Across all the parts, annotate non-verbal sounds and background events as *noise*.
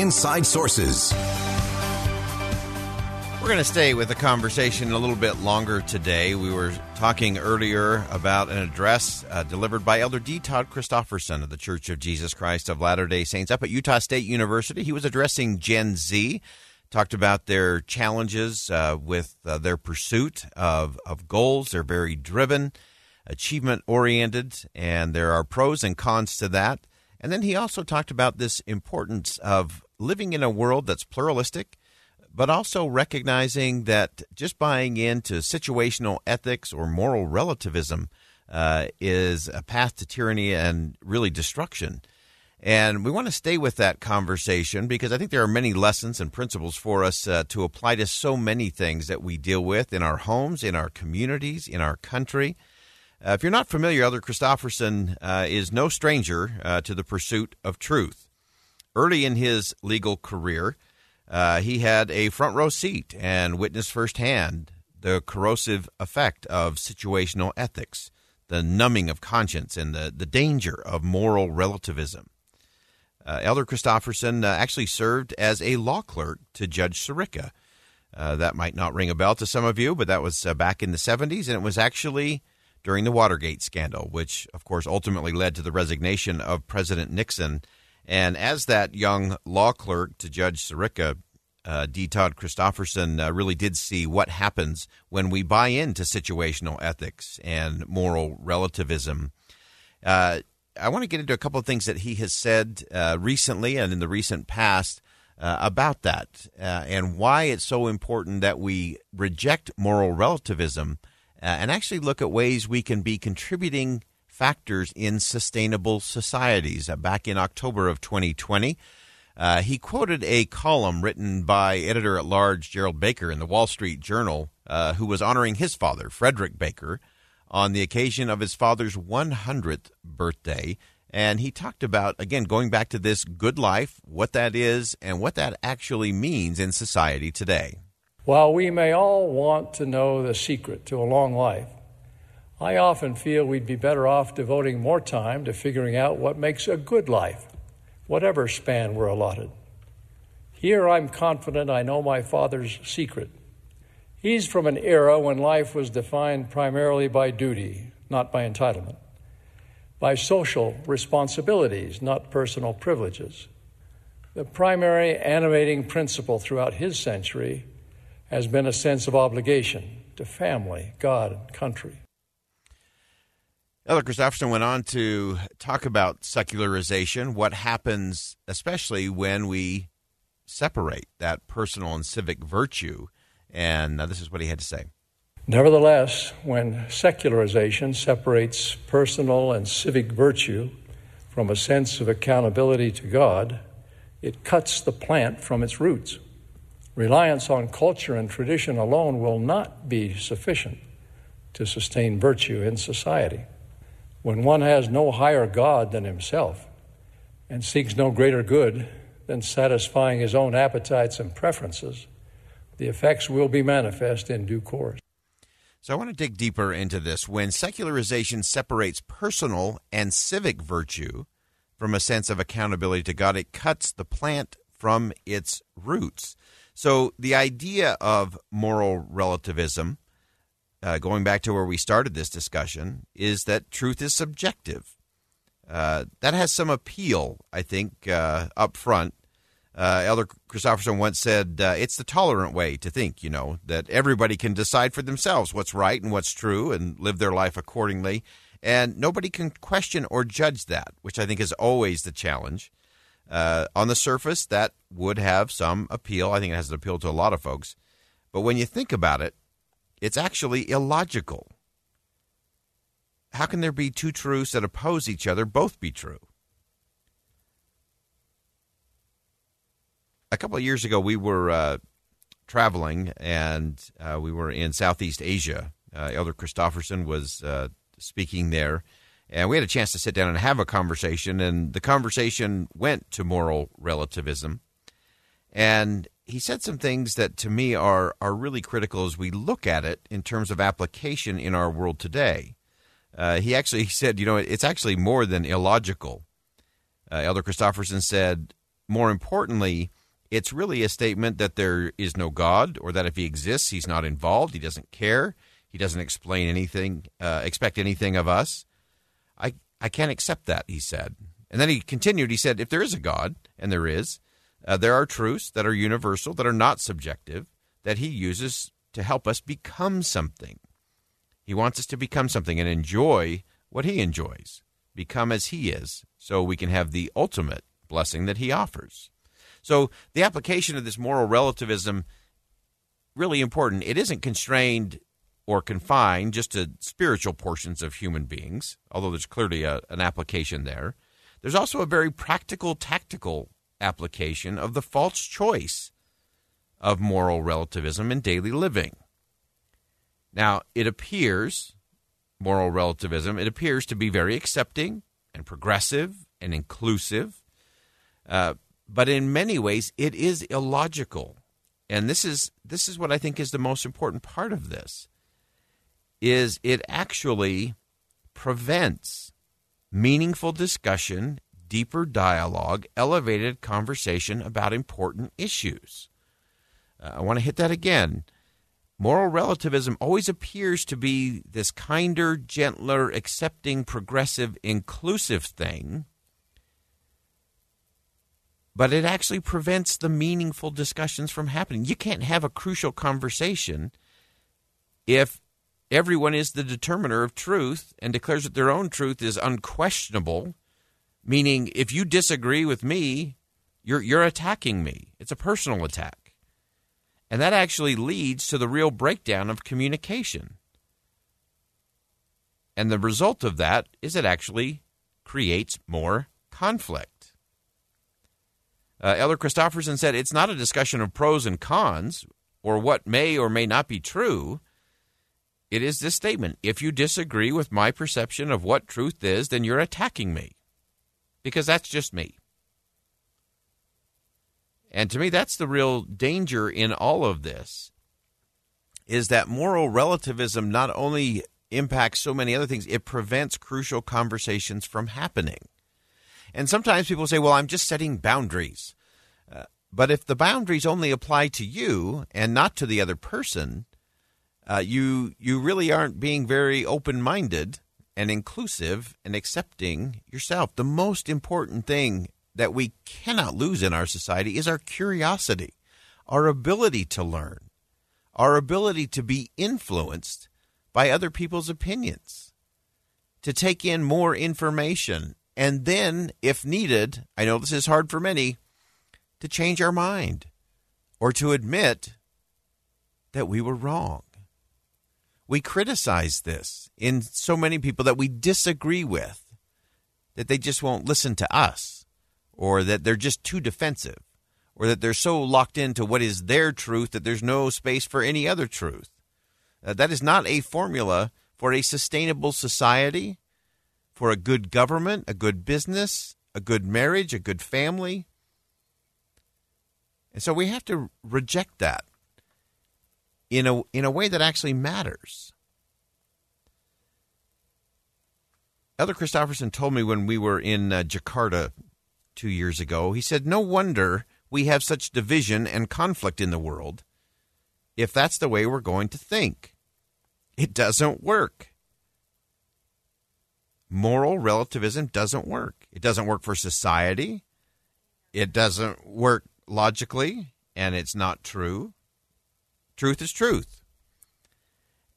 Inside Sources. We're going to stay with the conversation a little bit longer today. We were talking earlier about an address uh, delivered by Elder D. Todd Christofferson of the Church of Jesus Christ of Latter day Saints up at Utah State University. He was addressing Gen Z, talked about their challenges uh, with uh, their pursuit of, of goals. They're very driven, achievement oriented, and there are pros and cons to that. And then he also talked about this importance of living in a world that's pluralistic but also recognizing that just buying into situational ethics or moral relativism uh, is a path to tyranny and really destruction. And we want to stay with that conversation because I think there are many lessons and principles for us uh, to apply to so many things that we deal with in our homes, in our communities, in our country. Uh, if you're not familiar, Elder Christofferson uh, is no stranger uh, to the pursuit of truth. Early in his legal career, uh, he had a front row seat and witnessed firsthand the corrosive effect of situational ethics, the numbing of conscience, and the, the danger of moral relativism. Uh, Elder Christofferson uh, actually served as a law clerk to Judge Sirica. Uh, that might not ring a bell to some of you, but that was uh, back in the 70s, and it was actually during the Watergate scandal, which, of course, ultimately led to the resignation of President Nixon and as that young law clerk to Judge Sirica, uh, D. Todd Christofferson uh, really did see what happens when we buy into situational ethics and moral relativism. Uh, I want to get into a couple of things that he has said uh, recently and in the recent past uh, about that uh, and why it's so important that we reject moral relativism and actually look at ways we can be contributing factors in sustainable societies. Uh, back in October of 2020, uh, he quoted a column written by editor at large Gerald Baker in the Wall Street Journal, uh, who was honoring his father, Frederick Baker, on the occasion of his father's 100th birthday. And he talked about, again, going back to this good life, what that is, and what that actually means in society today. While we may all want to know the secret to a long life, I often feel we'd be better off devoting more time to figuring out what makes a good life, whatever span we're allotted. Here I'm confident I know my father's secret. He's from an era when life was defined primarily by duty, not by entitlement, by social responsibilities, not personal privileges. The primary animating principle throughout his century has been a sense of obligation to family, God, and country. Elder Christofferson went on to talk about secularization, what happens, especially when we separate that personal and civic virtue. And uh, this is what he had to say. Nevertheless, when secularization separates personal and civic virtue from a sense of accountability to God, it cuts the plant from its roots. Reliance on culture and tradition alone will not be sufficient to sustain virtue in society. When one has no higher God than himself and seeks no greater good than satisfying his own appetites and preferences, the effects will be manifest in due course. So I want to dig deeper into this. When secularization separates personal and civic virtue from a sense of accountability to God, it cuts the plant from its roots. So the idea of moral relativism uh, going back to where we started this discussion, is that truth is subjective. Uh, that has some appeal, I think, uh, up front. Uh, Elder Christofferson once said, uh, It's the tolerant way to think, you know, that everybody can decide for themselves what's right and what's true and live their life accordingly. And nobody can question or judge that, which I think is always the challenge. Uh, on the surface, that would have some appeal. I think it has an appeal to a lot of folks. But when you think about it, it's actually illogical. How can there be two truths that oppose each other both be true? A couple of years ago, we were uh, traveling and uh, we were in Southeast Asia. Uh, Elder Christofferson was uh, speaking there, and we had a chance to sit down and have a conversation. And the conversation went to moral relativism. And he said some things that to me are are really critical as we look at it in terms of application in our world today. Uh, he actually *laughs* said, you know, it's actually more than illogical. Uh, Elder Christofferson said, more importantly, it's really a statement that there is no God, or that if he exists, he's not involved, he doesn't care, he doesn't explain anything, uh, expect anything of us. I, I can't accept that, he said. And then he continued, he said, if there is a God, and there is, uh, there are truths that are universal, that are not subjective, that he uses to help us become something. He wants us to become something and enjoy what he enjoys, become as he is, so we can have the ultimate blessing that he offers. So the application of this moral relativism really important. It isn't constrained or confined just to spiritual portions of human beings, although there's clearly a, an application there. There's also a very practical, tactical application of the false choice of moral relativism in daily living. Now, it appears, moral relativism, it appears to be very accepting and progressive and inclusive. Uh, but in many ways it is illogical and this is this is what i think is the most important part of this is it actually prevents meaningful discussion deeper dialogue elevated conversation about important issues. Uh, i want to hit that again. Moral relativism always appears to be this kinder gentler accepting progressive inclusive thing but it actually prevents the meaningful discussions from happening. You can't have a crucial conversation if everyone is the determiner of truth and declares that their own truth is unquestionable, meaning if you disagree with me, you're, you're attacking me. It's a personal attack. And that actually leads to the real breakdown of communication. And the result of that is it actually creates more conflict. Uh, Elder Christofferson said it's not a discussion of pros and cons or what may or may not be true. It is this statement if you disagree with my perception of what truth is, then you're attacking me. Because that's just me. And to me, that's the real danger in all of this is that moral relativism not only impacts so many other things, it prevents crucial conversations from happening. And sometimes people say, well, I'm just setting boundaries. Uh, but if the boundaries only apply to you and not to the other person, uh, you you really aren't being very open minded and inclusive and accepting yourself. The most important thing that we cannot lose in our society is our curiosity, our ability to learn, our ability to be influenced by other people's opinions, to take in more information and then, if needed, I know this is hard for many, to change our mind or to admit that we were wrong. We criticize this in so many people that we disagree with, that they just won't listen to us, or that they're just too defensive, or that they're so locked into what is their truth that there's no space for any other truth. Uh, that is not a formula for a sustainable society for a good government, a good business, a good marriage, a good family. And so we have to reject that in a in a way that actually matters. Elder Christofferson told me when we were in uh, Jakarta two years ago, he said, No wonder we have such division and conflict in the world if that's the way we're going to think. It doesn't work moral relativism doesn't work. It doesn't work for society. It doesn't work logically, and it's not true. Truth is truth.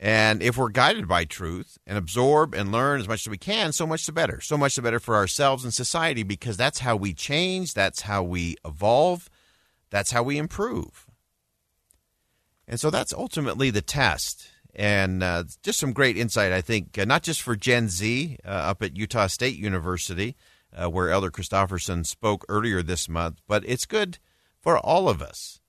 And if we're guided by truth and absorb and learn as much as we can, so much the better. So much the better for ourselves and society because that's how we change, that's how we evolve, that's how we improve. And so that's ultimately the test and uh, just some great insight, I think, uh, not just for Gen Z uh, up at Utah State University, uh, where Elder Christofferson spoke earlier this month, but it's good for all of us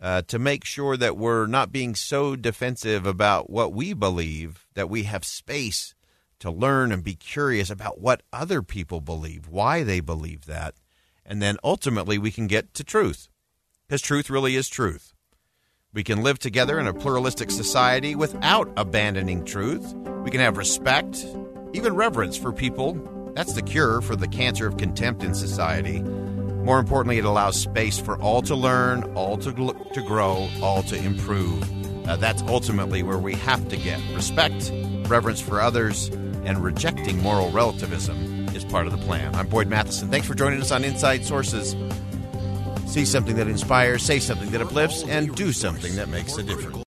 uh, to make sure that we're not being so defensive about what we believe that we have space to learn and be curious about what other people believe, why they believe that, and then ultimately we can get to truth, because truth really is truth. We can live together in a pluralistic society without abandoning truth. We can have respect, even reverence for people. That's the cure for the cancer of contempt in society. More importantly, it allows space for all to learn, all to, to grow, all to improve. Uh, that's ultimately where we have to get. Respect, reverence for others, and rejecting moral relativism is part of the plan. I'm Boyd Matheson. Thanks for joining us on Inside Sources. See something that inspires, say something that uplifts, and do something that makes a difference.